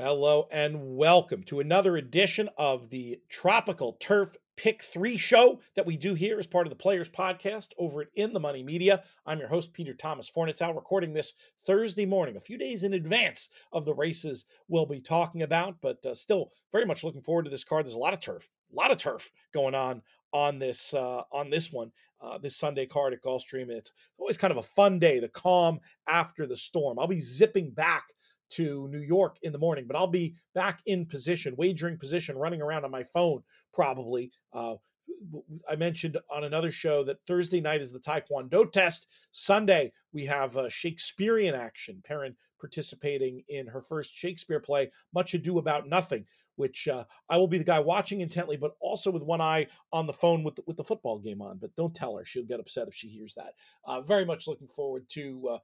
Hello and welcome to another edition of the Tropical Turf Pick 3 show that we do here as part of the Players Podcast over at In the Money Media. I'm your host, Peter Thomas Fornatale, recording this Thursday morning, a few days in advance of the races we'll be talking about, but uh, still very much looking forward to this card. There's a lot of turf, a lot of turf going on on this uh, on this one, uh, this Sunday card at Gulfstream. It's always kind of a fun day, the calm after the storm. I'll be zipping back to New York in the morning, but I'll be back in position, wagering position, running around on my phone probably. Uh, I mentioned on another show that Thursday night is the Taekwondo test. Sunday, we have uh, Shakespearean action. Perrin participating in her first Shakespeare play, Much Ado About Nothing, which uh, I will be the guy watching intently, but also with one eye on the phone with the, with the football game on. But don't tell her; she'll get upset if she hears that. Uh, very much looking forward to uh,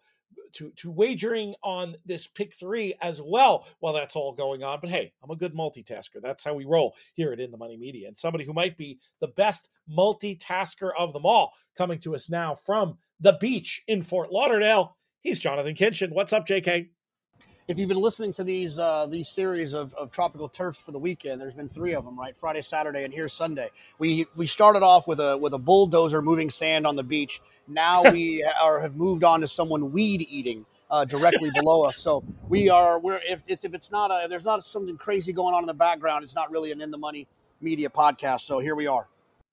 to to wagering on this pick three as well while that's all going on. But hey, I'm a good multitasker. That's how we roll here at In the Money Media. And somebody who might be the best multitasker of them all, coming to us now from the beach in Fort Lauderdale. He's Jonathan Kinchen. What's up, JK? If you've been listening to these uh, these series of, of tropical turfs for the weekend, there's been three of them, right? Friday, Saturday, and here's Sunday. We we started off with a with a bulldozer moving sand on the beach. Now we are have moved on to someone weed eating uh, directly below us. So we are we're if if it's not a there's not something crazy going on in the background, it's not really an in the money media podcast. So here we are.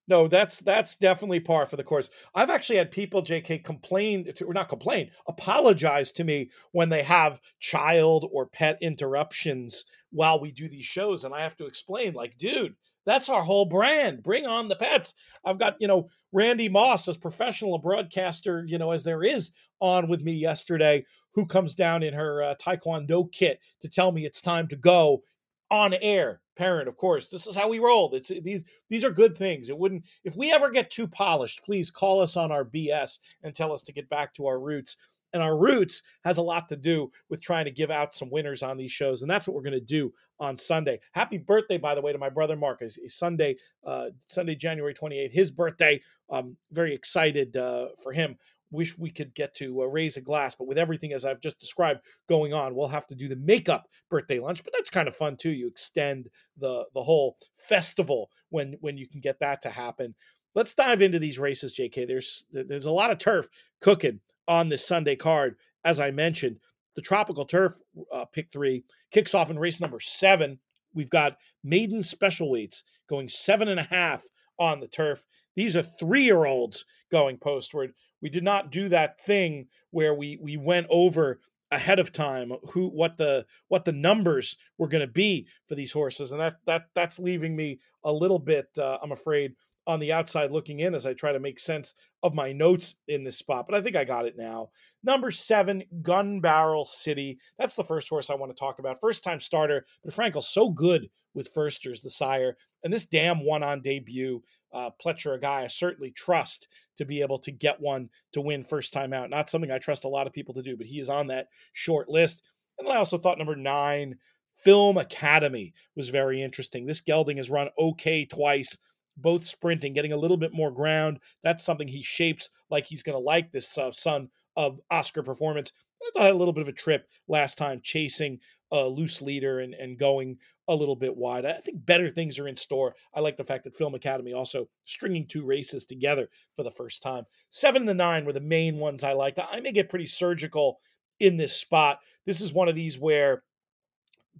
No, that's that's definitely par for the course. I've actually had people, JK, complain to, or not complain, apologize to me when they have child or pet interruptions while we do these shows, and I have to explain, like, dude, that's our whole brand. Bring on the pets. I've got you know Randy Moss, as professional a broadcaster, you know as there is, on with me yesterday, who comes down in her uh, Taekwondo kit to tell me it's time to go on air parent of course this is how we roll it's these these are good things. It wouldn't if we ever get too polished please call us on our bs and tell us to get back to our roots. And our roots has a lot to do with trying to give out some winners on these shows and that's what we're going to do on sunday. Happy birthday by the way to my brother mark. It's, sunday uh, sunday january 28th his birthday. I'm very excited uh, for him wish we could get to uh, raise a glass, but with everything as I've just described going on, we'll have to do the makeup birthday lunch. But that's kind of fun too. You extend the the whole festival when when you can get that to happen. Let's dive into these races, JK. There's there's a lot of turf cooking on this Sunday card. As I mentioned, the tropical turf uh, pick three kicks off in race number seven. We've got maiden special weights going seven and a half on the turf. These are three year olds going postward we did not do that thing where we we went over ahead of time who what the what the numbers were going to be for these horses and that that that's leaving me a little bit uh, i'm afraid on the outside looking in as i try to make sense of my notes in this spot but i think i got it now number seven gun barrel city that's the first horse i want to talk about first time starter but frankel's so good with firsters the sire and this dam one on debut uh, Pletcher, a guy I certainly trust to be able to get one to win first time out. Not something I trust a lot of people to do, but he is on that short list. And I also thought number nine, Film Academy, was very interesting. This gelding has run okay twice, both sprinting, getting a little bit more ground. That's something he shapes like he's going to like this uh, son of Oscar performance. I thought I had a little bit of a trip last time chasing a loose leader and, and going a little bit wide. I think better things are in store. I like the fact that Film Academy also stringing two races together for the first time. Seven and the nine were the main ones I liked. I may get pretty surgical in this spot. This is one of these where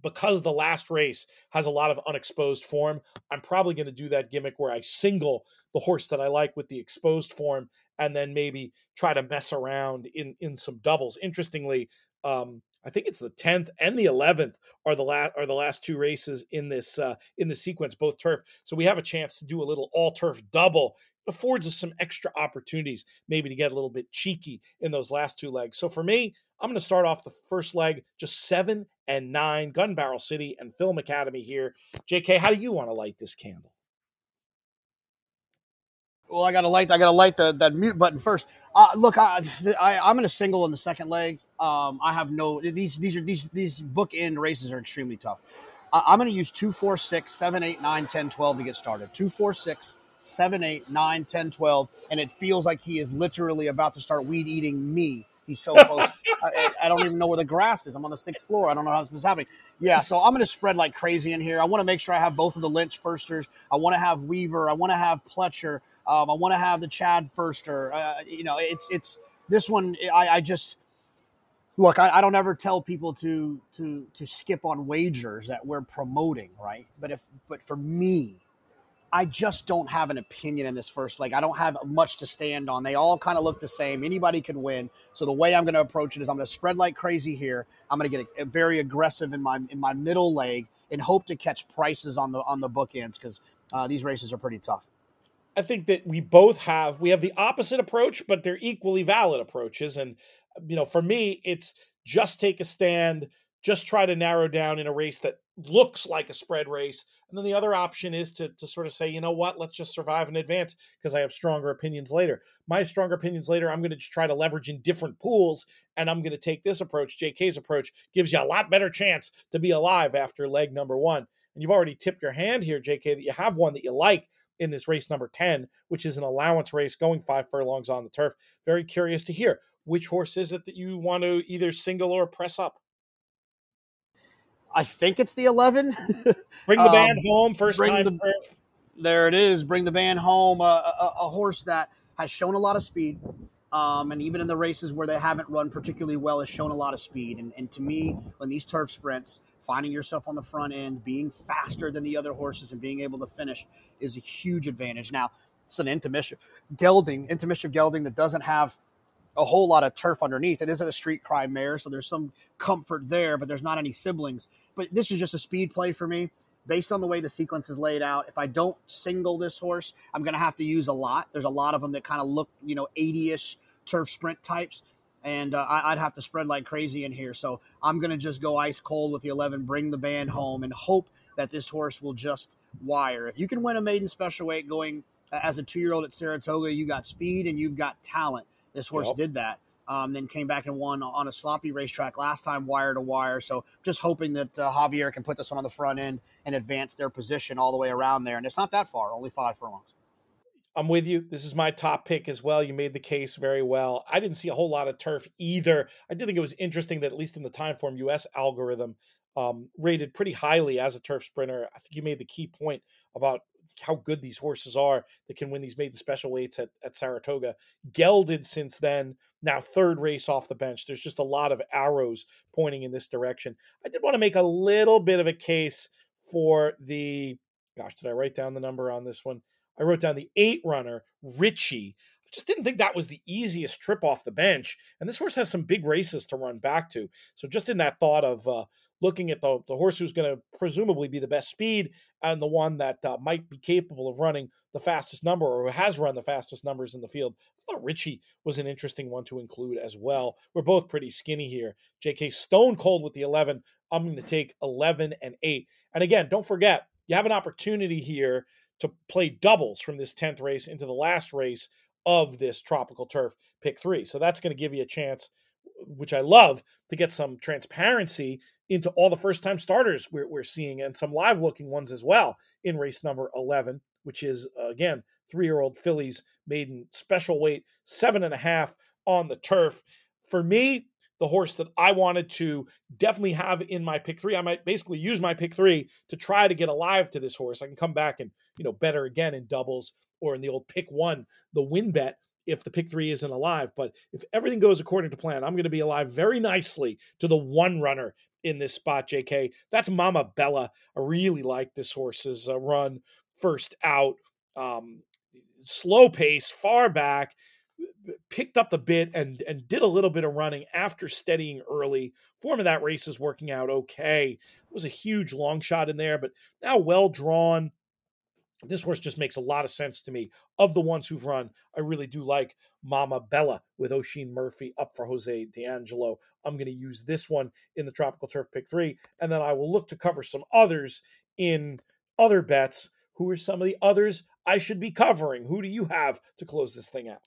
because the last race has a lot of unexposed form, I'm probably going to do that gimmick where I single the horse that I like with the exposed form and then maybe try to mess around in in some doubles. Interestingly, um, I think it's the 10th and the 11th are the last are the last two races in this uh, in the sequence, both turf. So we have a chance to do a little all turf double. Affords us some extra opportunities, maybe to get a little bit cheeky in those last two legs. So for me, I'm going to start off the first leg just seven and nine, Gun Barrel City and Film Academy here. JK, how do you want to light this candle? Well, I got to light. I got to light the that mute button first. Uh, look, I, I am going to single in the second leg. Um, I have no these these are these these bookend races are extremely tough. I, I'm going to use two, four, six, seven, eight, nine, 10, 12 to get started. Two, four, six, seven, eight, nine, 10, 12, and it feels like he is literally about to start weed eating me He's so close. I, I, don't even know where the grass is. I'm on the sixth floor. I don't know how this is happening. Yeah, so I'm going to spread like crazy in here. I want to make sure I have both of the Lynch firsters. I want to have Weaver. I want to have Pletcher. Um, I want to have the Chad firster. Uh, you know, it's it's this one. I, I just look. I, I, don't ever tell people to to to skip on wagers that we're promoting, right? But if but for me, I just don't have an opinion in this first leg. I don't have much to stand on. They all kind of look the same. Anybody can win. So the way I'm going to approach it is I'm going to spread like crazy here. I'm going to get a, a very aggressive in my in my middle leg and hope to catch prices on the on the bookends because uh, these races are pretty tough. I think that we both have we have the opposite approach, but they're equally valid approaches. And you know, for me, it's just take a stand, just try to narrow down in a race that looks like a spread race. And then the other option is to, to sort of say, you know what, let's just survive in advance because I have stronger opinions later. My stronger opinions later, I'm going to try to leverage in different pools. And I'm going to take this approach. JK's approach gives you a lot better chance to be alive after leg number one. And you've already tipped your hand here, JK, that you have one that you like in this race number 10, which is an allowance race going five furlongs on the turf. Very curious to hear which horse is it that you want to either single or press up? I think it's the 11. bring the band um, home first time. The, there it is. Bring the band home. Uh, a, a, horse that has shown a lot of speed. Um, and even in the races where they haven't run particularly well, has shown a lot of speed. And, and to me, when these turf sprints, finding yourself on the front end, being faster than the other horses, and being able to finish is a huge advantage. Now, it's an intermission gelding, intermission gelding that doesn't have a whole lot of turf underneath. It isn't a street cry mare, so there's some comfort there, but there's not any siblings. But this is just a speed play for me based on the way the sequence is laid out. If I don't single this horse, I'm going to have to use a lot. There's a lot of them that kind of look, you know, 80 ish turf sprint types. And uh, I'd have to spread like crazy in here. So I'm going to just go ice cold with the 11, bring the band home, and hope that this horse will just wire. If you can win a maiden special weight going uh, as a two year old at Saratoga, you got speed and you've got talent. This horse yep. did that. Um, then came back and won on a sloppy racetrack last time, wire to wire. So just hoping that uh, Javier can put this one on the front end and advance their position all the way around there. And it's not that far, only five furlongs. I'm with you. This is my top pick as well. You made the case very well. I didn't see a whole lot of turf either. I did think it was interesting that at least in the time Timeform US algorithm, um, rated pretty highly as a turf sprinter. I think you made the key point about how good these horses are that can win these maiden special weights at, at Saratoga. Gelded since then, now third race off the bench. There's just a lot of arrows pointing in this direction. I did want to make a little bit of a case for the gosh, did I write down the number on this one? I wrote down the eight runner, Richie. I just didn't think that was the easiest trip off the bench. And this horse has some big races to run back to. So just in that thought of uh, looking at the, the horse who's going to presumably be the best speed and the one that uh, might be capable of running the fastest number or has run the fastest numbers in the field. I thought Richie was an interesting one to include as well. We're both pretty skinny here. JK Stone Cold with the 11. I'm going to take 11 and 8. And again, don't forget, you have an opportunity here to play doubles from this 10th race into the last race of this tropical turf pick three. So that's going to give you a chance, which I love, to get some transparency into all the first time starters we're, we're seeing and some live looking ones as well in race number 11, which is, uh, again, three year old fillies maiden special weight, seven and a half on the turf. For me, the horse that I wanted to definitely have in my pick three. I might basically use my pick three to try to get alive to this horse. I can come back and, you know, better again in doubles or in the old pick one, the win bet if the pick three isn't alive. But if everything goes according to plan, I'm going to be alive very nicely to the one runner in this spot, JK. That's Mama Bella. I really like this horse's uh, run first out. Um, slow pace, far back, picked up the bit and and did a little bit of running after steadying early. Form of that race is working out okay. It was a huge long shot in there, but now well drawn, this horse just makes a lot of sense to me. Of the ones who've run, I really do like Mama Bella with Oisin Murphy up for Jose D'Angelo. I'm going to use this one in the Tropical Turf Pick 3, and then I will look to cover some others in other bets. Who are some of the others I should be covering? Who do you have to close this thing out?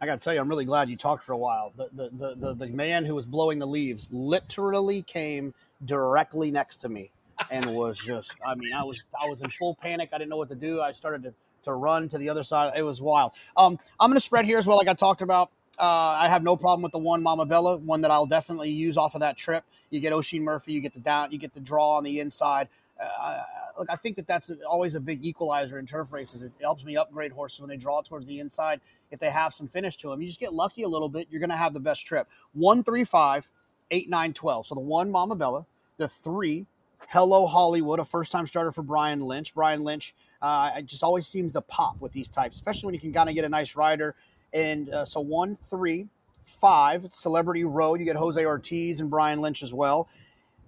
I got to tell you, I'm really glad you talked for a while. The, the, the, the, the man who was blowing the leaves literally came directly next to me and was just I mean, I was I was in full panic. I didn't know what to do. I started to, to run to the other side. It was wild. Um, I'm gonna spread here as well, like I talked about. Uh, I have no problem with the one Mama Bella, one that I'll definitely use off of that trip. You get Oisin Murphy, you get the down, you get the draw on the inside. Uh, look, I think that that's always a big equalizer in turf races. It helps me upgrade horses when they draw towards the inside. If they have some finish to them, you just get lucky a little bit. You're going to have the best trip. One, three, five, eight, nine, twelve. So the one, Mama Bella. The three, Hello Hollywood, a first time starter for Brian Lynch. Brian Lynch uh, it just always seems to pop with these types, especially when you can kind of get a nice rider. And uh, so one, three, five, Celebrity Road. You get Jose Ortiz and Brian Lynch as well.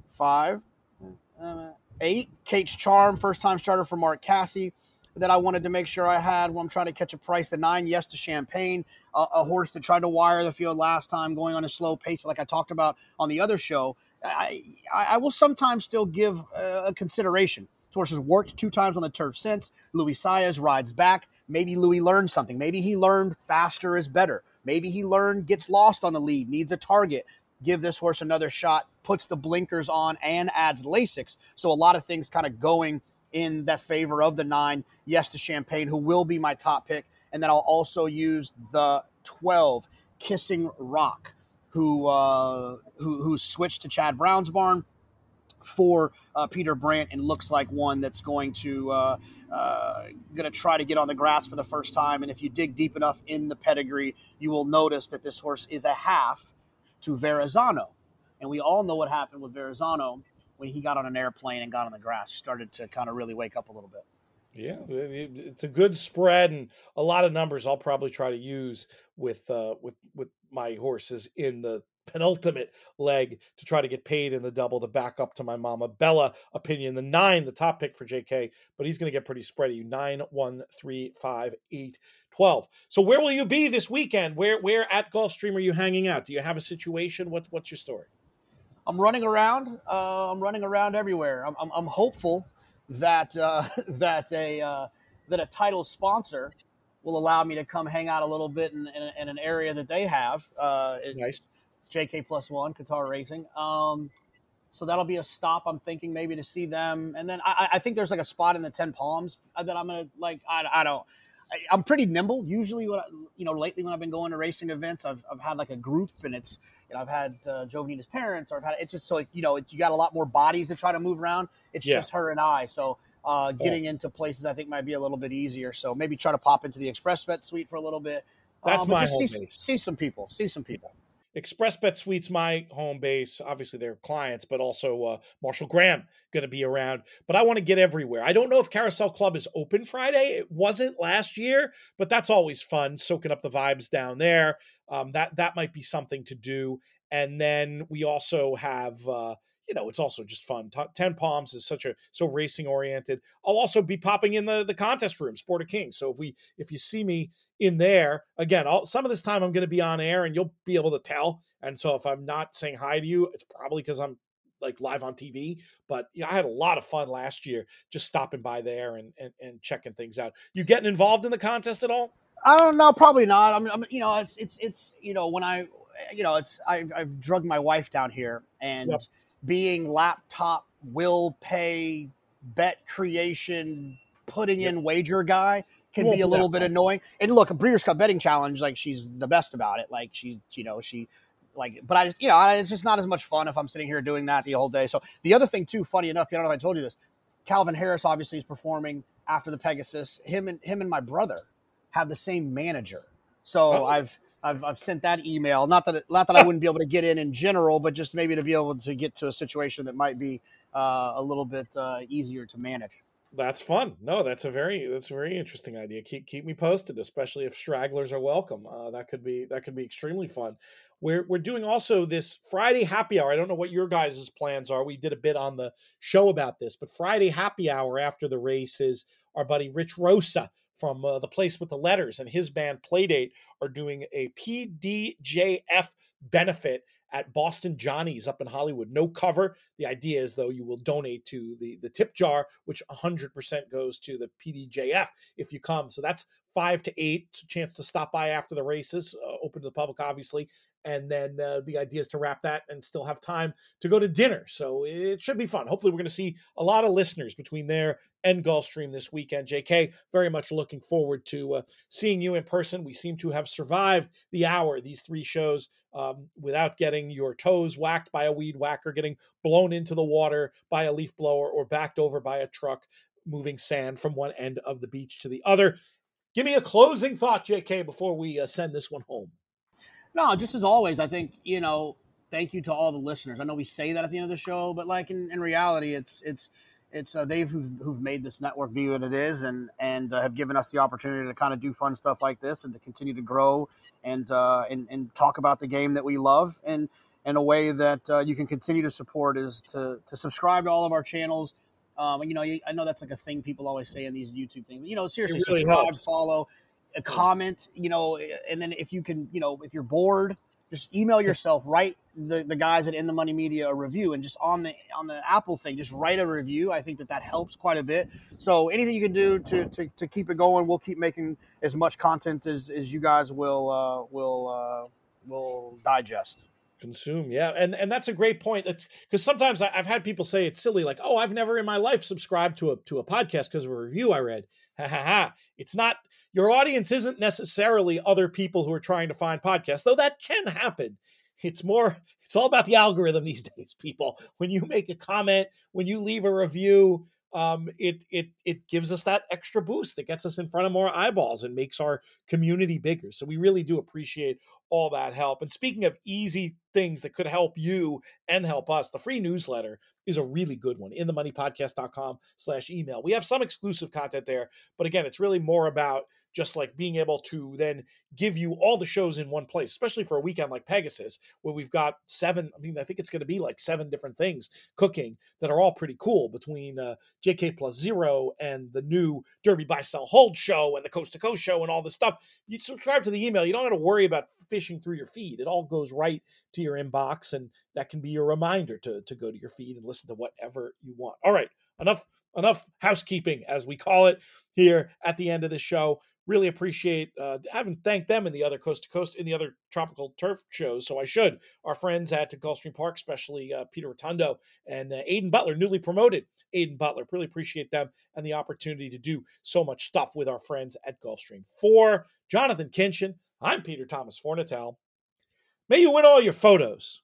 Five, uh, eight, Kate's Charm, first time starter for Mark Casse. that I wanted to make sure I had when I'm trying to catch a price. The nine, yes to Champagne, uh, a horse that tried to wire the field last time, going on a slow pace, like I talked about on the other show. I, I will sometimes still give uh, a consideration. This horse has worked two times on the turf since. Luis Saez rides back. Maybe Luis learned something. Maybe he learned faster is better. Maybe he learned gets lost on the lead, needs a target. Give this horse another shot, puts the blinkers on, and adds Lasix. So a lot of things kind of going in that favor of the nine. Yes to Champagne, who will be my top pick. And then I'll also use the 12, Kissing Rock, who uh, who, who switched to Chad Brown's barn for uh, Peter Brant and looks like one that's going to uh, uh, going to try to get on the grass for the first time. And if you dig deep enough in the pedigree, you will notice that this horse is a half to Verrazano, and we all know what happened with Verrazano when he got on an airplane and got on the grass. He started to kind of really wake up a little bit. Yeah, it's a good spread and a lot of numbers. I'll probably try to use with uh, with with my horses in the penultimate leg to try to get paid in the double to back up to my mama Bella opinion. The nine, the top pick for JK, but he's going to get pretty spready. Nine, one, three, five, eight, 12. So where will you be this weekend? Where where at Gulfstream are you hanging out? Do you have a situation? What what's your story? I'm running around. Uh, I'm running around everywhere. I'm, I'm, I'm hopeful that uh, that a uh, that a title sponsor will allow me to come hang out a little bit in, in, in an area that they have. Uh, nice. JK plus one, Qatar Racing. Um, so that'll be a stop. I'm thinking maybe to see them, and then I, I think there's like a spot in the Ten Palms that I'm gonna like. I, I don't. I, am pretty nimble. Usually, when I, you know, lately when I've been going to racing events, I've, I've had like a group, and it's you know I've had uh, Joe Venina's parents, or I've had it's just so like, you know you got a lot more bodies to try to move around. It's yeah. just her and I, so uh, getting into places I think might be a little bit easier. So maybe try to pop into the Express Bet Suite for a little bit. That's um, my see, see some people. See some people. Express Bet Suite's my home base. Obviously, they're clients, but also uh, Marshall Graham going to be around. But I want to get everywhere. I don't know if Carousel Club is open Friday. It wasn't last year, but that's always fun, soaking up the vibes down there. Um, that that might be something to do. And then we also have. Uh, you know, it's also just fun. Ten Palms is such a so racing oriented. I'll also be popping in the the contest room, Sport of Kings. So if we if you see me in there. Again, all, some of this time I'm going to be on air and you'll be able to tell. And so if I'm not saying hi to you, it's probably because I'm like live on TV. But yeah, I had a lot of fun last year just stopping by there and, and, and checking things out. You getting involved in the contest at all? I don't know, probably not. I'm, I'm you know, it's it's it's you know when I you know it's I've, I've drugged my wife down here and yep. Being laptop will pay bet creation putting yep. in wager guy can be a little bit annoying. And look, a Breeders' Cup betting challenge, like she's the best about it. Like she, you know, she like, but I, you know, it's just not as much fun if I'm sitting here doing that the whole day. So the other thing too, funny enough, I don't know if I told you this. Calvin Harris obviously is performing after the Pegasus. Him and him and my brother have the same manager. So oh. I've I've I've sent that email. Not that not that I wouldn't be able to get in in general, but just maybe to be able to get to a situation that might be uh, a little bit uh, easier to manage. That's fun. No, that's a very that's a very interesting idea. Keep keep me posted, especially if stragglers are welcome. Uh, that could be that could be extremely fun. We're we're doing also this Friday happy hour. I don't know what your guys' plans are. We did a bit on the show about this, but Friday happy hour after the race is our buddy Rich Rosa from uh, the place with the letters and his band Playdate are doing a PDJF benefit at Boston Johnny's up in Hollywood. No cover. The idea is though you will donate to the the tip jar, which 100% goes to the PDJF if you come. So that's five to eight. chance to stop by after the races, uh, open to the public, obviously. And then uh, the idea is to wrap that and still have time to go to dinner. So it should be fun. Hopefully, we're going to see a lot of listeners between there and Gulfstream this weekend. JK, very much looking forward to uh, seeing you in person. We seem to have survived the hour, these three shows, um, without getting your toes whacked by a weed whacker, getting blown into the water by a leaf blower, or backed over by a truck moving sand from one end of the beach to the other. Give me a closing thought, JK, before we uh, send this one home. No, just as always, I think you know. Thank you to all the listeners. I know we say that at the end of the show, but like in, in reality, it's it's it's uh, they've who've, who've, made this network be what it is, and and uh, have given us the opportunity to kind of do fun stuff like this, and to continue to grow and uh, and and talk about the game that we love, and in a way that uh, you can continue to support is to to subscribe to all of our channels. Um, you know, I know that's like a thing people always say in these YouTube things. But, you know, seriously, really subscribe, helps. follow, a comment. You know, and then if you can, you know, if you're bored, just email yourself, write the, the guys at In the Money Media a review, and just on the on the Apple thing, just write a review. I think that that helps quite a bit. So anything you can do to to, to keep it going, we'll keep making as much content as, as you guys will uh, will uh, will digest consume. Yeah and and that's a great point. Because sometimes I, have had people say it's silly like oh i've never in my life subscribed to a to a podcast because of a review i read. Ha ha ha. It's not your audience isn't necessarily other people who are trying to find podcasts though that can happen. It's more it's all about the algorithm these days people. When you make a comment when you leave a review um, it it it gives us that extra boost that gets us in front of more eyeballs and makes our community bigger. So we really do appreciate all that help. And speaking of easy things that could help you and help us, the free newsletter is a really good one. In the moneypodcast.com slash email. We have some exclusive content there, but again, it's really more about just like being able to then give you all the shows in one place, especially for a weekend like Pegasus, where we've got seven. I mean, I think it's going to be like seven different things cooking that are all pretty cool between uh, JK Plus Zero and the new Derby Buy Sell Hold show and the Coast to Coast show and all this stuff. You subscribe to the email, you don't have to worry about fishing through your feed. It all goes right to your inbox, and that can be your reminder to, to go to your feed and listen to whatever you want. All right, enough enough housekeeping as we call it here at the end of the show really appreciate uh, I haven't thanked them in the other coast to coast in the other tropical turf shows so i should. Our friends at gulfstream park especially uh, peter rotondo and uh, aidan butler newly promoted aidan butler really appreciate them and the opportunity to do so much stuff with our friends at gulfstream. For jonathan kinchen i'm peter thomas fornatale may you win all your photos